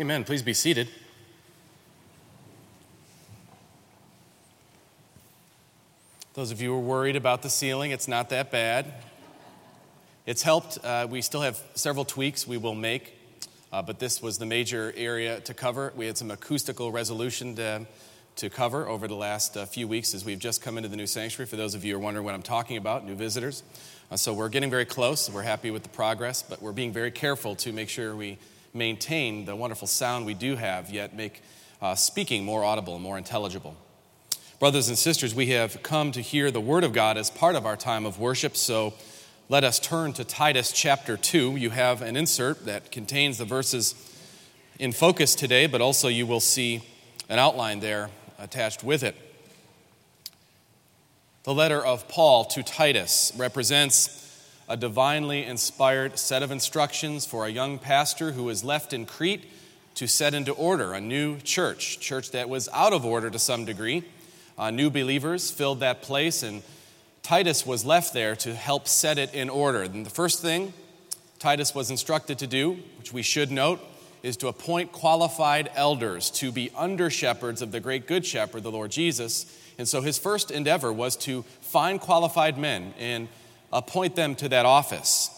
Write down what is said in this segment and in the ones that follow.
Amen. Please be seated. Those of you who are worried about the ceiling, it's not that bad. It's helped. Uh, we still have several tweaks we will make, uh, but this was the major area to cover. We had some acoustical resolution to, to cover over the last uh, few weeks as we've just come into the new sanctuary. For those of you who are wondering what I'm talking about, new visitors. Uh, so we're getting very close. We're happy with the progress, but we're being very careful to make sure we maintain the wonderful sound we do have, yet make uh, speaking more audible and more intelligible. Brothers and sisters, we have come to hear the Word of God as part of our time of worship, so let us turn to Titus chapter 2. You have an insert that contains the verses in focus today, but also you will see an outline there attached with it. The letter of Paul to Titus represents a divinely inspired set of instructions for a young pastor who was left in Crete to set into order a new church, church that was out of order to some degree. Uh, new believers filled that place, and Titus was left there to help set it in order. And the first thing Titus was instructed to do, which we should note, is to appoint qualified elders to be under shepherds of the great good shepherd, the Lord Jesus. And so his first endeavor was to find qualified men and appoint them to that office.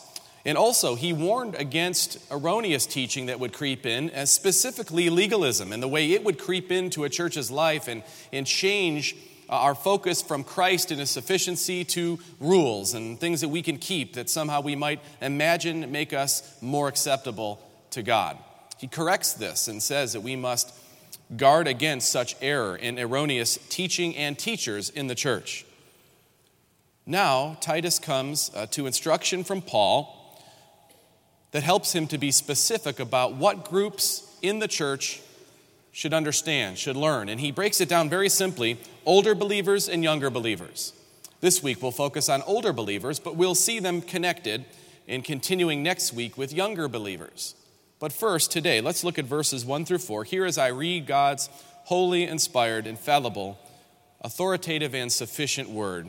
And also, he warned against erroneous teaching that would creep in, and specifically legalism and the way it would creep into a church's life and, and change uh, our focus from Christ and his sufficiency to rules and things that we can keep that somehow we might imagine make us more acceptable to God. He corrects this and says that we must guard against such error in erroneous teaching and teachers in the church. Now, Titus comes uh, to instruction from Paul that helps him to be specific about what groups in the church should understand, should learn. And he breaks it down very simply older believers and younger believers. This week we'll focus on older believers, but we'll see them connected in continuing next week with younger believers. But first, today, let's look at verses 1 through 4. Here as I read God's holy, inspired, infallible, authoritative, and sufficient word.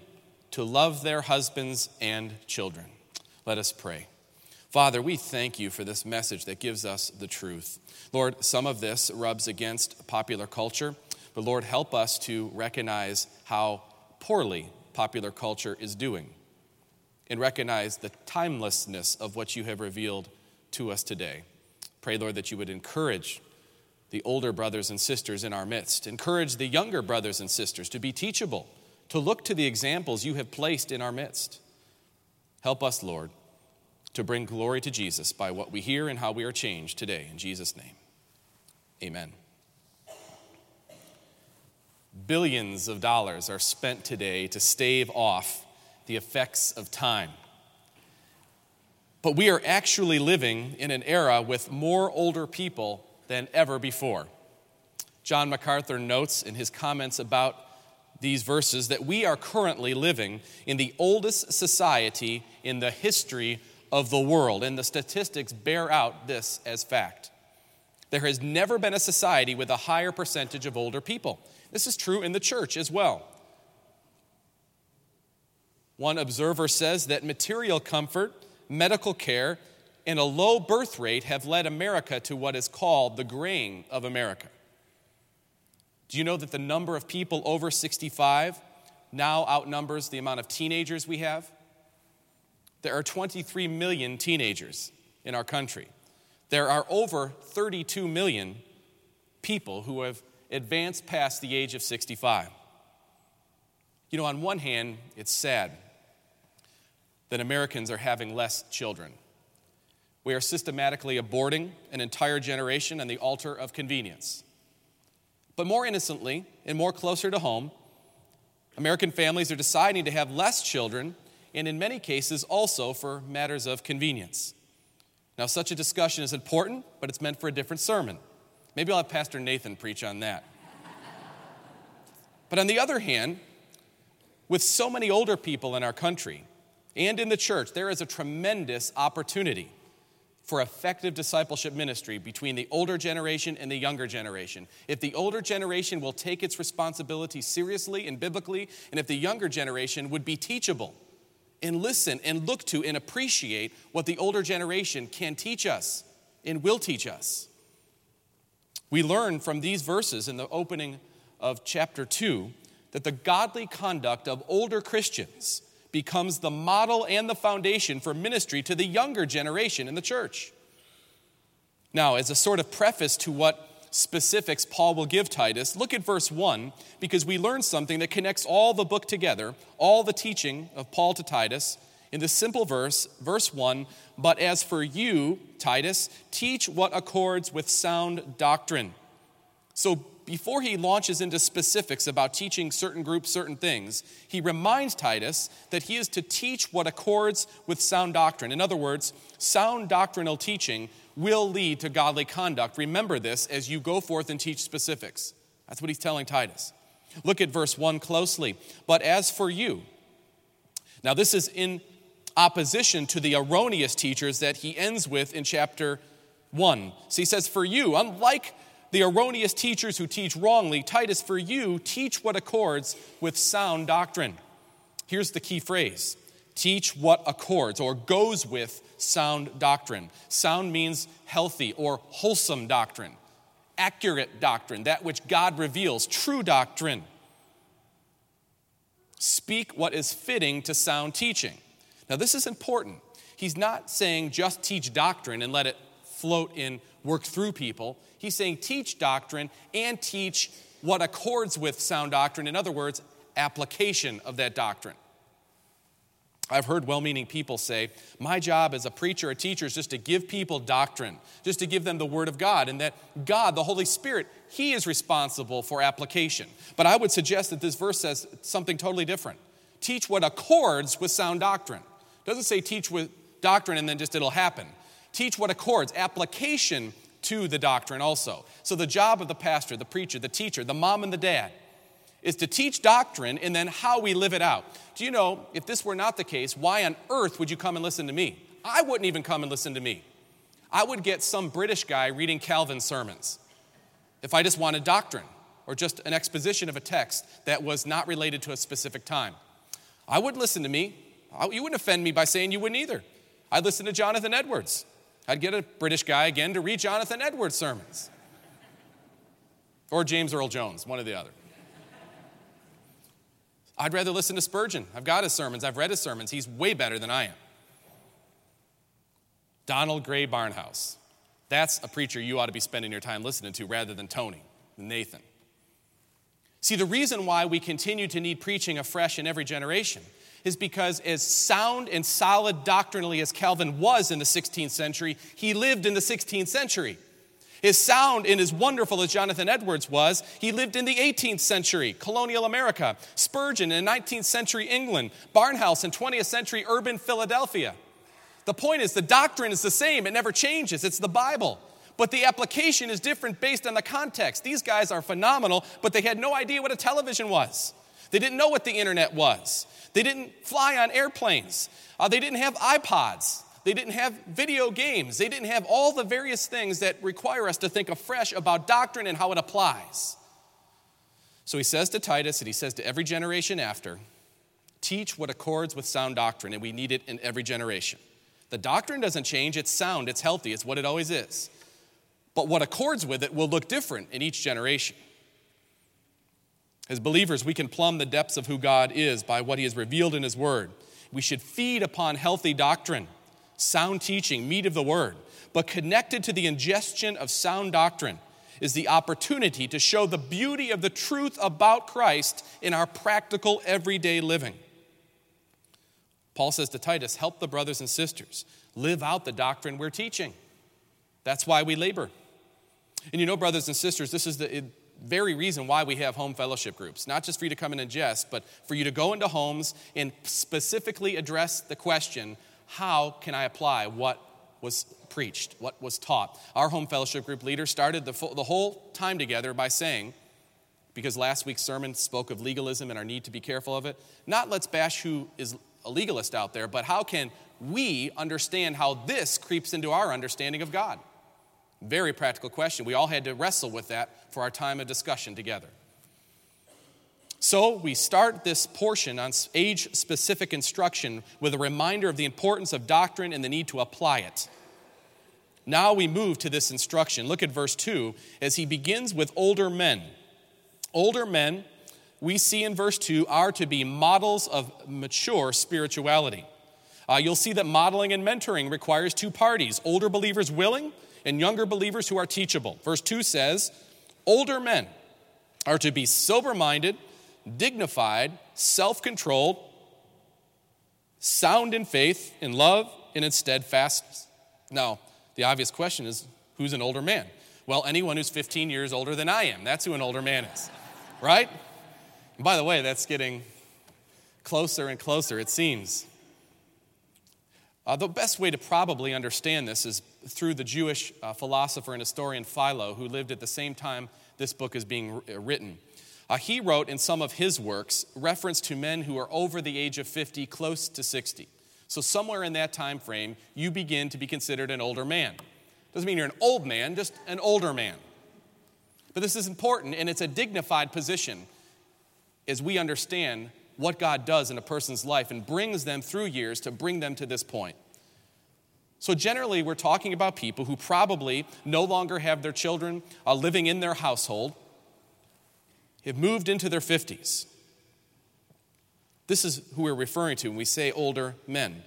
to love their husbands and children. Let us pray. Father, we thank you for this message that gives us the truth. Lord, some of this rubs against popular culture, but Lord, help us to recognize how poorly popular culture is doing and recognize the timelessness of what you have revealed to us today. Pray, Lord, that you would encourage the older brothers and sisters in our midst, encourage the younger brothers and sisters to be teachable to look to the examples you have placed in our midst. Help us, Lord, to bring glory to Jesus by what we hear and how we are changed today. In Jesus' name, amen. Billions of dollars are spent today to stave off the effects of time. But we are actually living in an era with more older people than ever before. John MacArthur notes in his comments about these verses that we are currently living in the oldest society in the history of the world, and the statistics bear out this as fact. There has never been a society with a higher percentage of older people. This is true in the church as well. One observer says that material comfort, medical care, and a low birth rate have led America to what is called the graying of America. Do you know that the number of people over 65 now outnumbers the amount of teenagers we have? There are 23 million teenagers in our country. There are over 32 million people who have advanced past the age of 65. You know, on one hand, it's sad that Americans are having less children. We are systematically aborting an entire generation on the altar of convenience. But more innocently and more closer to home, American families are deciding to have less children, and in many cases also for matters of convenience. Now, such a discussion is important, but it's meant for a different sermon. Maybe I'll have Pastor Nathan preach on that. but on the other hand, with so many older people in our country and in the church, there is a tremendous opportunity for effective discipleship ministry between the older generation and the younger generation. If the older generation will take its responsibility seriously and biblically, and if the younger generation would be teachable and listen and look to and appreciate what the older generation can teach us and will teach us. We learn from these verses in the opening of chapter 2 that the godly conduct of older Christians becomes the model and the foundation for ministry to the younger generation in the church. Now, as a sort of preface to what specifics Paul will give Titus, look at verse 1 because we learn something that connects all the book together, all the teaching of Paul to Titus. In this simple verse, verse 1 But as for you, Titus, teach what accords with sound doctrine. So before he launches into specifics about teaching certain groups certain things, he reminds Titus that he is to teach what accords with sound doctrine. In other words, sound doctrinal teaching will lead to godly conduct. Remember this as you go forth and teach specifics. That's what he's telling Titus. Look at verse 1 closely. But as for you, now this is in opposition to the erroneous teachers that he ends with in chapter 1. So he says, For you, unlike the erroneous teachers who teach wrongly, Titus, for you, teach what accords with sound doctrine. Here's the key phrase teach what accords or goes with sound doctrine. Sound means healthy or wholesome doctrine, accurate doctrine, that which God reveals, true doctrine. Speak what is fitting to sound teaching. Now, this is important. He's not saying just teach doctrine and let it float in work through people. He's saying teach doctrine and teach what accords with sound doctrine. In other words, application of that doctrine. I've heard well meaning people say, My job as a preacher or teacher is just to give people doctrine, just to give them the Word of God, and that God, the Holy Spirit, He is responsible for application. But I would suggest that this verse says something totally different. Teach what accords with sound doctrine. It doesn't say teach with doctrine and then just it'll happen teach what accords, application to the doctrine also. So, the job of the pastor, the preacher, the teacher, the mom, and the dad is to teach doctrine and then how we live it out. Do you know, if this were not the case, why on earth would you come and listen to me? I wouldn't even come and listen to me. I would get some British guy reading Calvin's sermons if I just wanted doctrine or just an exposition of a text that was not related to a specific time. I wouldn't listen to me. You wouldn't offend me by saying you wouldn't either. I'd listen to Jonathan Edwards. I'd get a British guy again to read Jonathan Edwards sermons. Or James Earl Jones, one or the other. I'd rather listen to Spurgeon. I've got his sermons, I've read his sermons. He's way better than I am. Donald Grey Barnhouse. That's a preacher you ought to be spending your time listening to rather than Tony, Nathan. See, the reason why we continue to need preaching afresh in every generation is because, as sound and solid doctrinally as Calvin was in the 16th century, he lived in the 16th century. As sound and as wonderful as Jonathan Edwards was, he lived in the 18th century, colonial America, Spurgeon in 19th century England, Barnhouse in 20th century urban Philadelphia. The point is, the doctrine is the same, it never changes, it's the Bible. But the application is different based on the context. These guys are phenomenal, but they had no idea what a television was. They didn't know what the internet was. They didn't fly on airplanes. Uh, they didn't have iPods. They didn't have video games. They didn't have all the various things that require us to think afresh about doctrine and how it applies. So he says to Titus, and he says to every generation after, teach what accords with sound doctrine, and we need it in every generation. The doctrine doesn't change, it's sound, it's healthy, it's what it always is. But what accords with it will look different in each generation. As believers, we can plumb the depths of who God is by what He has revealed in His Word. We should feed upon healthy doctrine, sound teaching, meat of the Word. But connected to the ingestion of sound doctrine is the opportunity to show the beauty of the truth about Christ in our practical everyday living. Paul says to Titus, help the brothers and sisters live out the doctrine we're teaching. That's why we labor. And you know, brothers and sisters, this is the, very reason why we have home fellowship groups. Not just for you to come in and ingest, but for you to go into homes and specifically address the question how can I apply what was preached, what was taught. Our home fellowship group leader started the, the whole time together by saying, because last week's sermon spoke of legalism and our need to be careful of it, not let's bash who is a legalist out there, but how can we understand how this creeps into our understanding of God? Very practical question. We all had to wrestle with that for our time of discussion together. So, we start this portion on age specific instruction with a reminder of the importance of doctrine and the need to apply it. Now we move to this instruction. Look at verse 2 as he begins with older men. Older men, we see in verse 2, are to be models of mature spirituality. Uh, you'll see that modeling and mentoring requires two parties older believers willing and younger believers who are teachable. Verse 2 says, Older men are to be sober minded dignified, self controlled, sound in faith, in love, and in steadfastness. Now, the obvious question is who's an older man? Well, anyone who's 15 years older than I am. That's who an older man is, right? And by the way, that's getting closer and closer, it seems. Uh, the best way to probably understand this is through the Jewish uh, philosopher and historian Philo, who lived at the same time this book is being written. Uh, he wrote in some of his works reference to men who are over the age of 50, close to 60. So, somewhere in that time frame, you begin to be considered an older man. Doesn't mean you're an old man, just an older man. But this is important, and it's a dignified position as we understand what God does in a person's life and brings them through years to bring them to this point. So, generally, we're talking about people who probably no longer have their children uh, living in their household have moved into their 50s. This is who we're referring to when we say older men.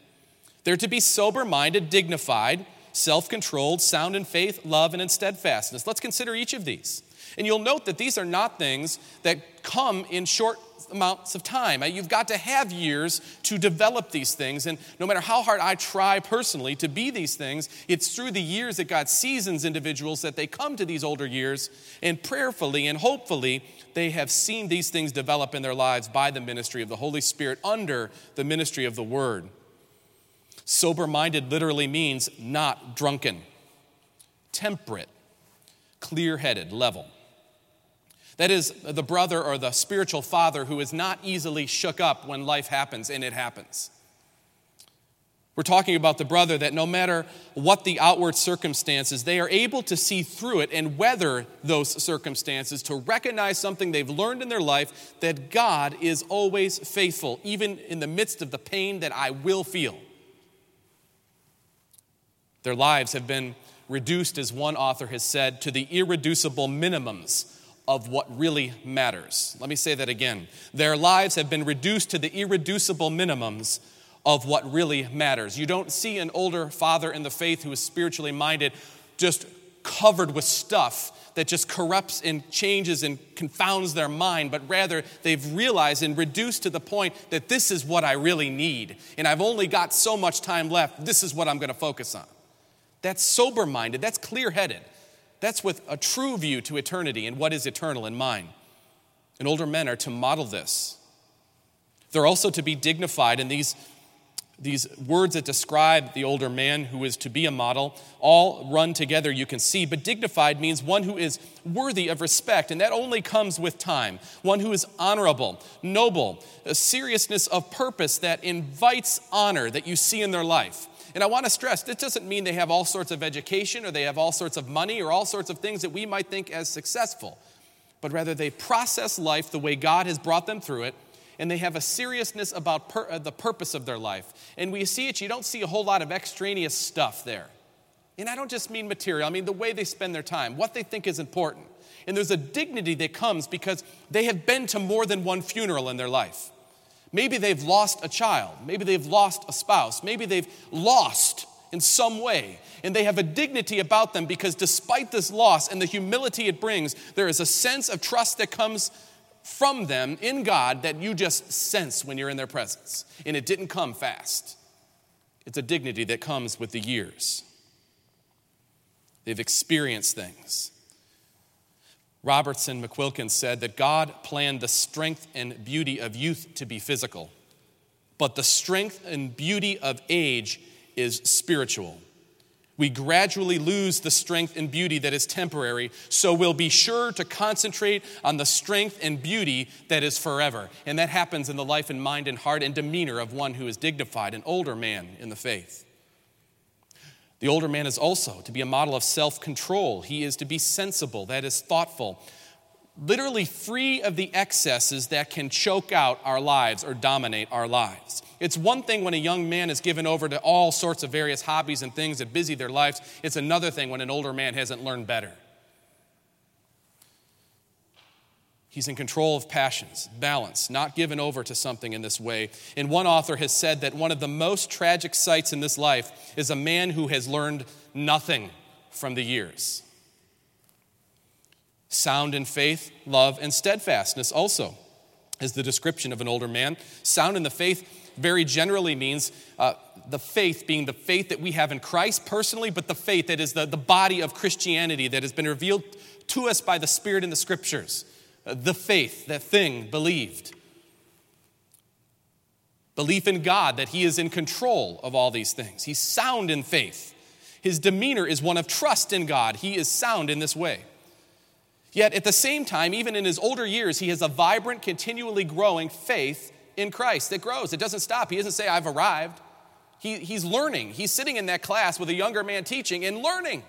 They're to be sober minded, dignified, self controlled, sound in faith, love, and in steadfastness. Let's consider each of these. And you'll note that these are not things that come in short amounts of time. Uh, you've got to have years to develop these things. And no matter how hard I try personally to be these things, it's through the years that God seasons individuals that they come to these older years. And prayerfully and hopefully, they have seen these things develop in their lives by the ministry of the Holy Spirit under the ministry of the Word. Sober minded literally means not drunken, temperate, clear headed, level. That is, the brother or the spiritual father who is not easily shook up when life happens, and it happens. We're talking about the brother that no matter what the outward circumstances, they are able to see through it and weather those circumstances to recognize something they've learned in their life that God is always faithful, even in the midst of the pain that I will feel. Their lives have been reduced, as one author has said, to the irreducible minimums of what really matters. Let me say that again. Their lives have been reduced to the irreducible minimums of what really matters. You don't see an older father in the faith who is spiritually minded just covered with stuff that just corrupts and changes and confounds their mind, but rather they've realized and reduced to the point that this is what I really need. And I've only got so much time left. This is what I'm to focus on. That's sober minded, that's clear headed. That's with a true view to eternity and what is eternal in mind. And older men are to model this. They're also to be dignified, and these, these words that describe the older man who is to be a model all run together, you can see. But dignified means one who is worthy of respect, and that only comes with time. One who is honorable, noble, a seriousness of purpose that invites honor that you see in their life. And I want to stress this doesn't mean they have all sorts of education or they have all sorts of money or all sorts of things that we might think as successful, but rather they process life the way God has brought them through it. And they have a seriousness about per, uh, the purpose of their life. And we see it, you don't see a whole lot of extraneous stuff there. And I don't just mean material, I mean the way they spend their time, what they think is important. And there's a dignity that comes because they have been to more than one funeral in their life. Maybe they've lost a child. Maybe they've lost a spouse. Maybe they've lost in some way. And they have a dignity about them because despite this loss and the humility it brings, there is a sense of trust that comes from them in God that you just sense when you're in their presence. And it didn't come fast. It's a dignity that comes with the years. They've experienced things. Robertson McQuilkin said that God planned the strength and beauty of youth to be physical, but the strength and beauty of age is spiritual. We gradually lose the strength and beauty that is temporary, so we'll be sure to concentrate on the strength and beauty that is forever. And that happens in the life and mind and heart and demeanor of one who is dignified, an older man in the faith. The older man is also to be a model of self control. He is to be sensible, that is, thoughtful, literally free of the excesses that can choke out our lives or dominate our lives. It's one thing when a young man is given over to all sorts of various hobbies and things that busy their lives. It's another thing when an older man hasn't learned better. He's in control of passions, balance, not given over to something in this way. And one author has said that one of the most tragic sights in this life is a man who has learned nothing from the years. Sound in faith, love, and steadfastness also is the description of an older man. Sound in the faith very generally means uh, the faith being the faith that we have in Christ personally, but the faith that is the, the body of Christianity that has been revealed to us by the Spirit in the Scriptures. The faith, that thing believed. Belief in God, that He is in control of all these things. He's sound in faith. His demeanor is one of trust in God. He is sound in this way. Yet at the same time, even in his older years, he has a vibrant, continually growing faith in Christ that grows. It doesn't stop. He doesn't say, I've arrived. He, he's learning. He's sitting in that class with a younger man teaching and learning.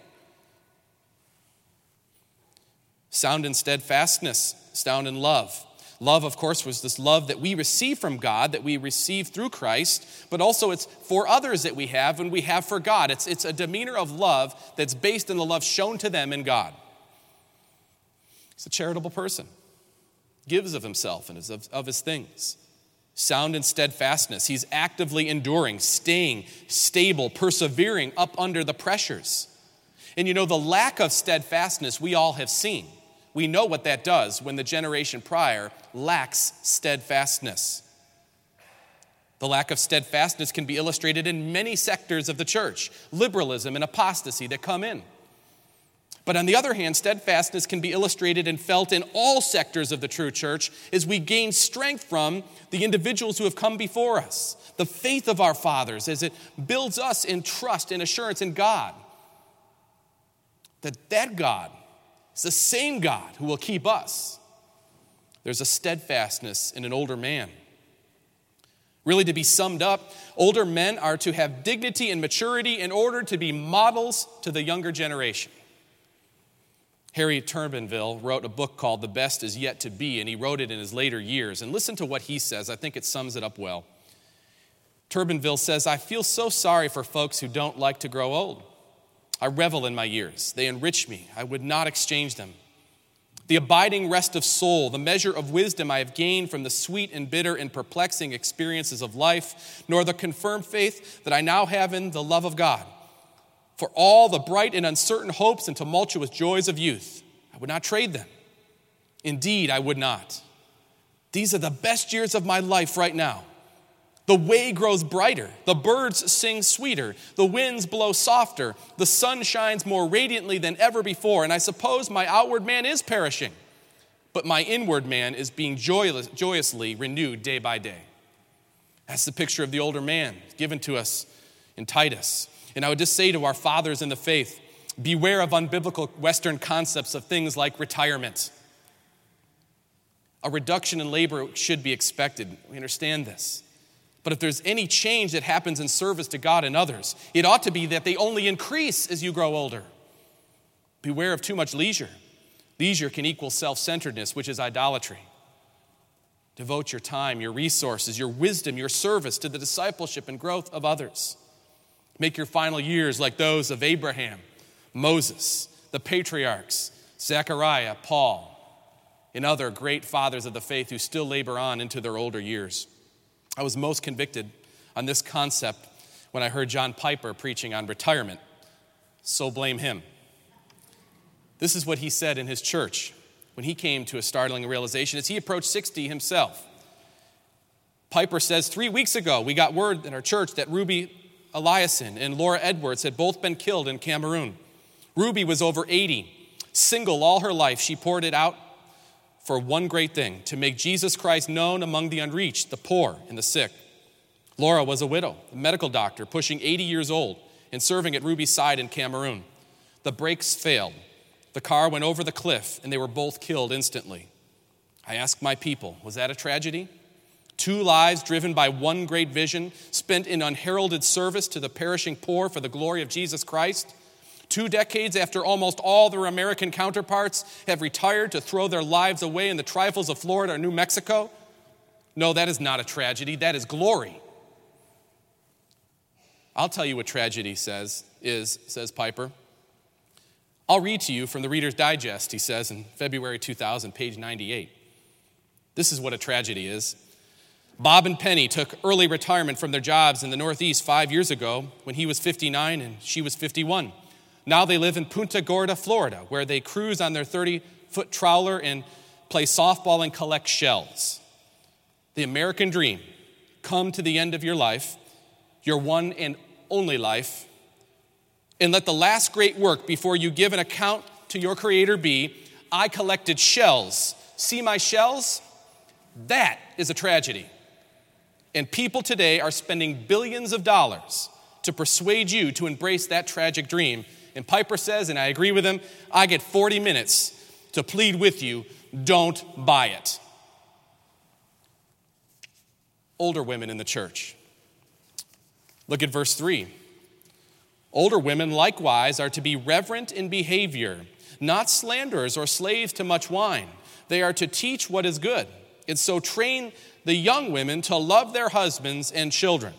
Sound in steadfastness, sound in love. Love, of course, was this love that we receive from God, that we receive through Christ, but also it's for others that we have and we have for God. It's, it's a demeanor of love that's based in the love shown to them in God. He's a charitable person, gives of himself and of, of his things sound in steadfastness. He's actively enduring, staying stable, persevering up under the pressures. And you know, the lack of steadfastness we all have seen. We know what that does when the generation prior lacks steadfastness. The lack of steadfastness can be illustrated in many sectors of the church liberalism and apostasy that come in. But on the other hand, steadfastness can be illustrated and felt in all sectors of the true church as we gain strength from the individuals who have come before us, the faith of our fathers, as it builds us in trust and assurance in God. That that God is the same God who will keep us. There's a steadfastness in an older man. Really, to be summed up, older men are to have dignity and maturity in order to be models to the younger generation. Harry Durbanville wrote a book called The Best Is Yet to Be, and he wrote it in his later years. And listen to what he says, I think it sums it up well. Durbanville says, I feel so sorry for folks who don't like to grow old. I revel in my years, they enrich me. I would not exchange them. The abiding rest of soul, the measure of wisdom I have gained from the sweet and bitter and perplexing experiences of life, nor the confirmed faith that I now have in the love of God for all the bright and uncertain hopes and tumultuous joys of youth. I would not trade them. Indeed, I would not. These are the best years of my life right now. The way grows brighter, the birds sing sweeter, the winds blow softer, the sun shines more radiantly than ever before, and I suppose my outward man is perishing, but my inward man is being joyless, joyously renewed day by day. That's the picture of the older man given to us in Titus. And I would just say to our fathers in the faith beware of unbiblical Western concepts of things like retirement. A reduction in labor should be expected. We understand this. But if there's any change that happens in service to God and others, it ought to be that they only increase as you grow older. Beware of too much leisure. Leisure can equal self centeredness, which is idolatry. Devote your time, your resources, your wisdom, your service to the discipleship and growth of others. Make your final years like those of Abraham, Moses, the patriarchs, Zechariah, Paul, and other great fathers of the faith who still labor on into their older years. I was most convicted on this concept when I heard John Piper preaching on retirement. So blame him. This is what he said in his church when he came to a startling realization as he approached 60 himself. Piper says, Three weeks ago, we got word in our church that Ruby Eliason and Laura Edwards had both been killed in Cameroon. Ruby was over 80. Single all her life, she poured it out for one great thing to make Jesus Christ known among the unreached, the poor, and the sick. Laura was a widow, a medical doctor, pushing 80 years old, and serving at Ruby's side in Cameroon. The brakes failed. The car went over the cliff, and they were both killed instantly. I asked my people, was that a tragedy? Two lives driven by one great vision, spent in unheralded service to the perishing poor for the glory of Jesus Christ. Two decades after almost all their American counterparts have retired to throw their lives away in the trifles of Florida or New Mexico. No, that is not a tragedy, that is glory. I'll tell you what tragedy says is, says Piper. I'll read to you from the Reader's Digest, he says in February 2000, page 98. This is what a tragedy is. Bob and Penny took early retirement from their jobs in the Northeast five years ago when he was 59 and she was 51. Now they live in Punta Gorda, Florida, where they cruise on their 30 foot trawler and play softball and collect shells. The American dream come to the end of your life, your one and only life, and let the last great work before you give an account to your Creator be I collected shells. See my shells? That is a tragedy. And people today are spending billions of dollars to persuade you to embrace that tragic dream. And Piper says, and I agree with him, I get 40 minutes to plead with you don't buy it. Older women in the church. Look at verse 3. Older women likewise are to be reverent in behavior, not slanderers or slaves to much wine. They are to teach what is good and so train the young women to love their husbands and children.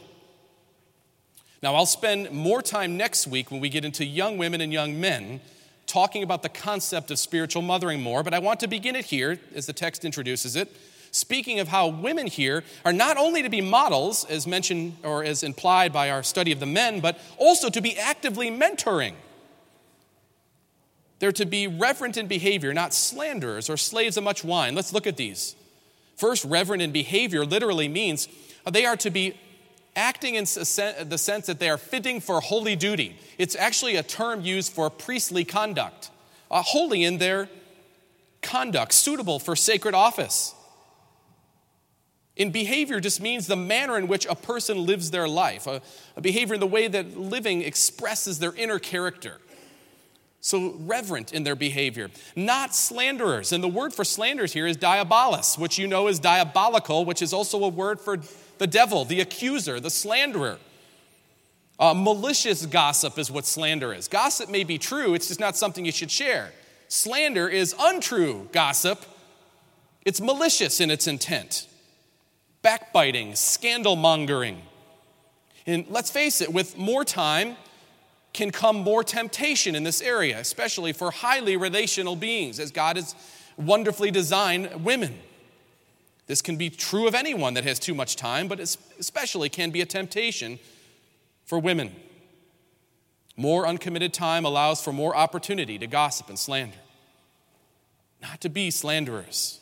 Now, I'll spend more time next week when we get into young women and young men talking about the concept of spiritual mothering more, but I want to begin it here as the text introduces it. Speaking of how women here are not only to be models, as mentioned or as implied by our study of the men, but also to be actively mentoring. They're to be reverent in behavior, not slanderers or slaves of much wine. Let's look at these. First, reverent in behavior literally means they are to be acting in the sense that they are fitting for holy duty. It's actually a term used for priestly conduct, uh, holy in their conduct, suitable for sacred office. In behavior just means the manner in which a person lives their life, a, a behavior in the way that living expresses their inner character. So, reverent in their behavior, not slanderers. And the word for slanders here is diabolos, which you know is diabolical, which is also a word for the devil, the accuser, the slanderer. Uh, malicious gossip is what slander is. Gossip may be true, it's just not something you should share. Slander is untrue gossip, it's malicious in its intent. Backbiting, scandal mongering. And let's face it, with more time, can come more temptation in this area, especially for highly relational beings, as God has wonderfully designed women. This can be true of anyone that has too much time, but especially can be a temptation for women. More uncommitted time allows for more opportunity to gossip and slander. Not to be slanderers,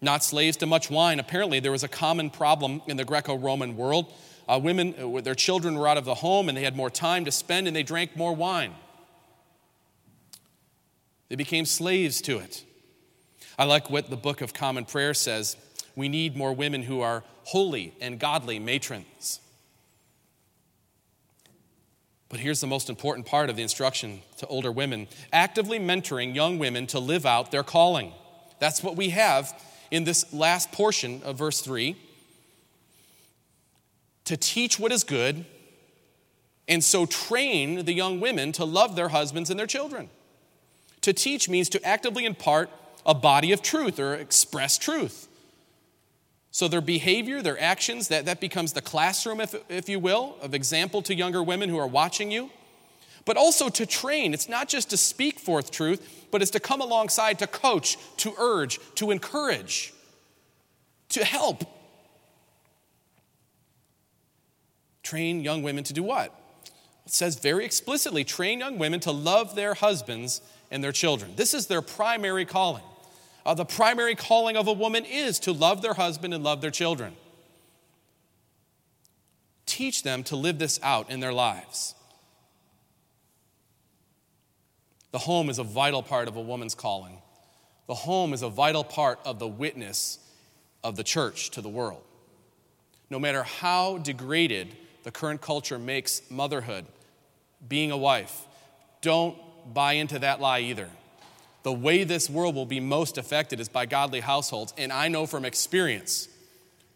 not slaves to much wine. Apparently, there was a common problem in the Greco Roman world uh, women, uh, their children were out of the home and they had more time to spend and they drank more wine. They became slaves to it. I like what the Book of Common Prayer says. We need more women who are holy and godly matrons. But here's the most important part of the instruction to older women actively mentoring young women to live out their calling. That's what we have in this last portion of verse 3 to teach what is good, and so train the young women to love their husbands and their children. To teach means to actively impart a body of truth or express truth. So their behavior, their actions, that, that becomes the classroom, if, if you will, of example to younger women who are watching you. But also to train. It's not just to speak forth truth, but it's to come alongside to coach, to urge, to encourage, to help, Train young women to do what? It says very explicitly train young women to love their husbands and their children. This is their primary calling. Uh, the primary calling of a woman is to love their husband and love their children. Teach them to live this out in their lives. The home is a vital part of a woman's calling. The home is a vital part of the witness of the church to the world. No matter how degraded the current culture makes motherhood, being a wife. Don't buy into that lie either. The way this world will be most affected is by godly households. And I know from experience,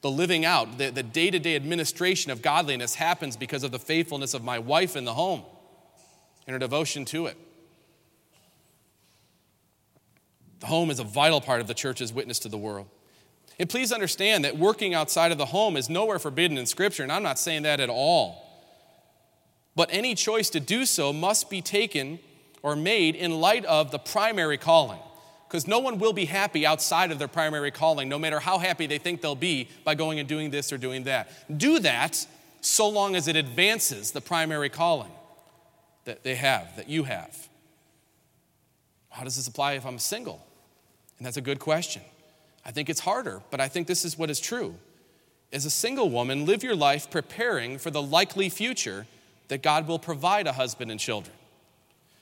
the living out, the day to day administration of godliness happens because of the faithfulness of my wife in the home and her devotion to it. The home is a vital part of the church's witness to the world. And please understand that working outside of the home is nowhere forbidden in Scripture, and I'm not saying that at all. But any choice to do so must be taken or made in light of the primary calling. Because no one will be happy outside of their primary calling, no matter how happy they think they'll be by going and doing this or doing that. Do that so long as it advances the primary calling that they have, that you have. How does this apply if I'm single? And that's a good question. I think it's harder, but I think this is what is true. As a single woman, live your life preparing for the likely future that God will provide a husband and children.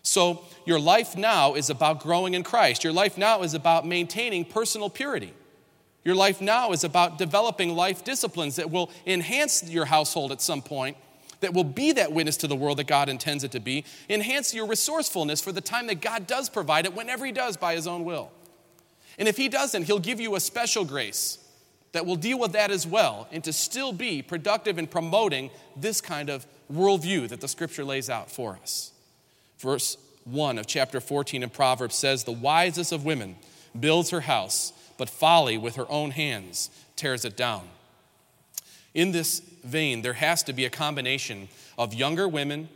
So, your life now is about growing in Christ. Your life now is about maintaining personal purity. Your life now is about developing life disciplines that will enhance your household at some point, that will be that witness to the world that God intends it to be, enhance your resourcefulness for the time that God does provide it, whenever He does by His own will. And if He doesn't, He'll give you a special grace that will deal with that as well and to still be productive in promoting this kind of worldview that the scripture lays out for us. Verse 1 of chapter 14 in Proverbs says, The wisest of women builds her house, but folly with her own hands tears it down. In this vein, there has to be a combination of younger women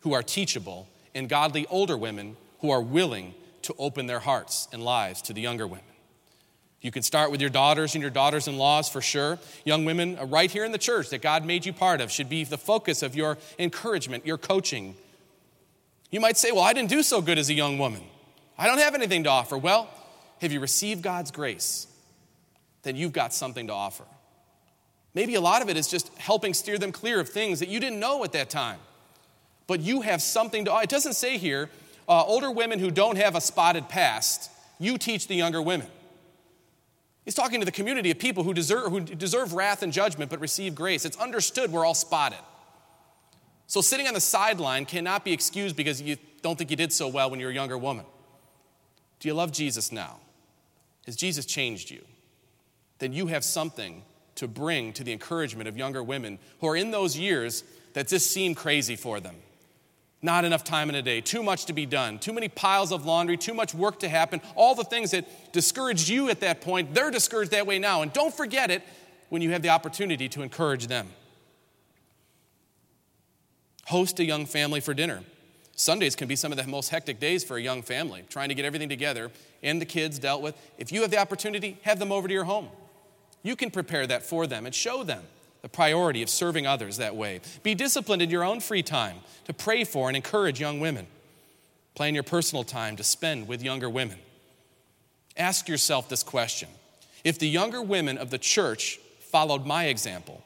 who are teachable and godly older women who are willing to open their hearts and lives to the younger women. You can start with your daughters and your daughters in laws for sure. Young women, uh, right here in the church that God made you part of, should be the focus of your encouragement, your coaching. You might say, Well, I didn't do so good as a young woman. I don't have anything to offer. Well, have you received God's grace? Then you've got something to offer. Maybe a lot of it is just helping steer them clear of things that you didn't know at that time. But you have something to. It doesn't say here, uh, older women who don't have a spotted past, you teach the younger women. He's talking to the community of people who deserve, who deserve wrath and judgment but receive grace. It's understood we're all spotted. So sitting on the sideline cannot be excused because you don't think you did so well when you were a younger woman. Do you love Jesus now? Has Jesus changed you? Then you have something to bring to the encouragement of younger women who are in those years that just seem crazy for them not enough time in a day, too much to be done, too many piles of laundry, too much work to happen, all the things that discouraged you at that point, they're discouraged that way now. And don't forget it when you have the opportunity to encourage them. Host a young family for dinner. Sundays can be some of the most hectic days for a young family, trying to get everything together and the kids dealt with. If you have the opportunity, have them over to your home. You can prepare that for them and show them the priority of serving others that way. Be disciplined in your own free time to pray for and encourage young women. Plan your personal time to spend with younger women. Ask yourself this question If the younger women of the church followed my example,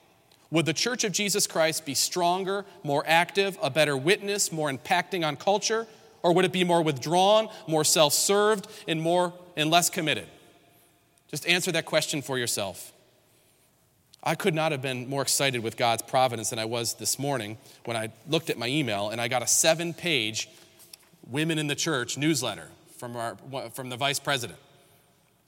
would the church of Jesus Christ be stronger, more active, a better witness, more impacting on culture? Or would it be more withdrawn, more self served, and, more, and less committed? Just answer that question for yourself. I could not have been more excited with God's providence than I was this morning when I looked at my email and I got a seven page Women in the Church newsletter from, our, from the vice president.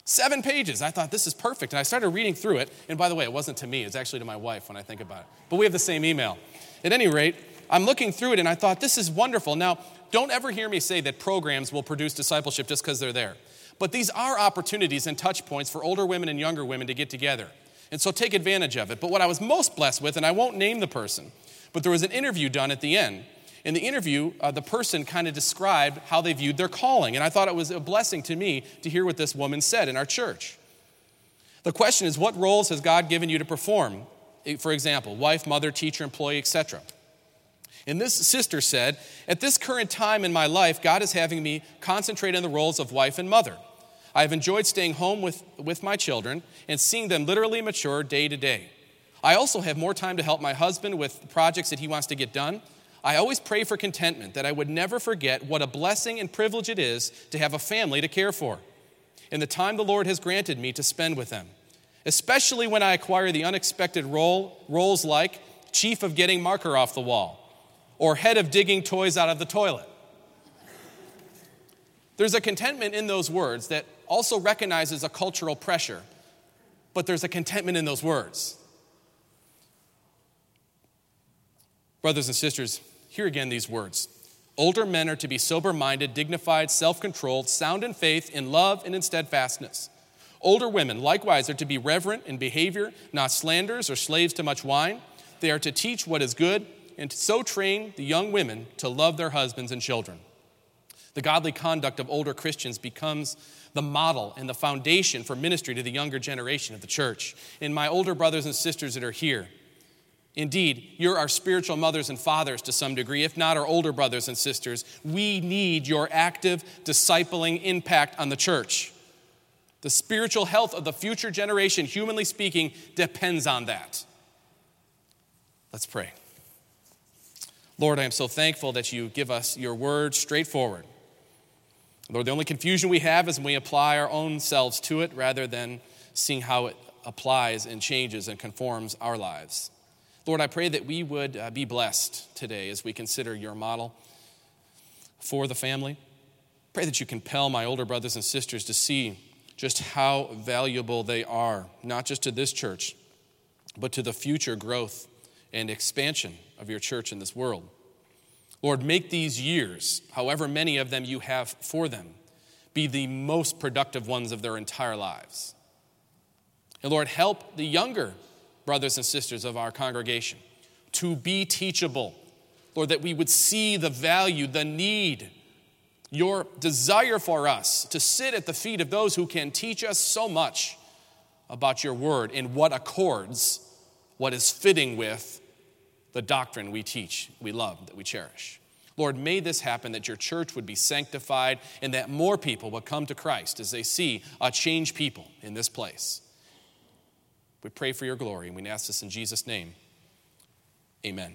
Seven pages. I thought this is perfect. And I started reading through it. And by the way, it wasn't to me, it's actually to my wife when I think about it. But we have the same email. At any rate, I'm looking through it and I thought this is wonderful. Now, don't ever hear me say that programs will produce discipleship just because they're there. But these are opportunities and touch points for older women and younger women to get together. And so take advantage of it. But what I was most blessed with, and I won't name the person, but there was an interview done at the end. In the interview, uh, the person kind of described how they viewed their calling. And I thought it was a blessing to me to hear what this woman said in our church. The question is what roles has God given you to perform? For example, wife, mother, teacher, employee, etc. And this sister said, At this current time in my life, God is having me concentrate on the roles of wife and mother. I have enjoyed staying home with, with my children and seeing them literally mature day to day. I also have more time to help my husband with projects that he wants to get done. I always pray for contentment, that I would never forget what a blessing and privilege it is to have a family to care for, and the time the Lord has granted me to spend with them, especially when I acquire the unexpected role, roles like chief of getting marker off the wall, or head of digging toys out of the toilet. There's a contentment in those words that also recognizes a cultural pressure, but there's a contentment in those words. Brothers and sisters, hear again these words. Older men are to be sober minded, dignified, self controlled, sound in faith, in love, and in steadfastness. Older women, likewise, are to be reverent in behavior, not slanderers or slaves to much wine. They are to teach what is good, and so train the young women to love their husbands and children. The godly conduct of older Christians becomes the model and the foundation for ministry to the younger generation of the church. And my older brothers and sisters that are here, Indeed, you're our spiritual mothers and fathers to some degree, if not our older brothers and sisters. We need your active discipling impact on the church. The spiritual health of the future generation, humanly speaking, depends on that. Let's pray. Lord, I am so thankful that you give us your word straightforward. Lord, the only confusion we have is when we apply our own selves to it rather than seeing how it applies and changes and conforms our lives. Lord, I pray that we would uh, be blessed today as we consider your model for the family. Pray that you compel my older brothers and sisters to see just how valuable they are, not just to this church, but to the future growth and expansion of your church in this world. Lord, make these years, however many of them you have for them, be the most productive ones of their entire lives. And Lord, help the younger brothers and sisters of our congregation to be teachable. Lord, that we would see the value, the need your desire for us to sit at the feet of those who can teach us so much about your word and what accords, what is fitting with the doctrine we teach, we love, that we cherish. Lord, may this happen that your church would be sanctified and that more people would come to Christ as they see a changed people in this place. We pray for your glory and we ask this in Jesus' name. Amen.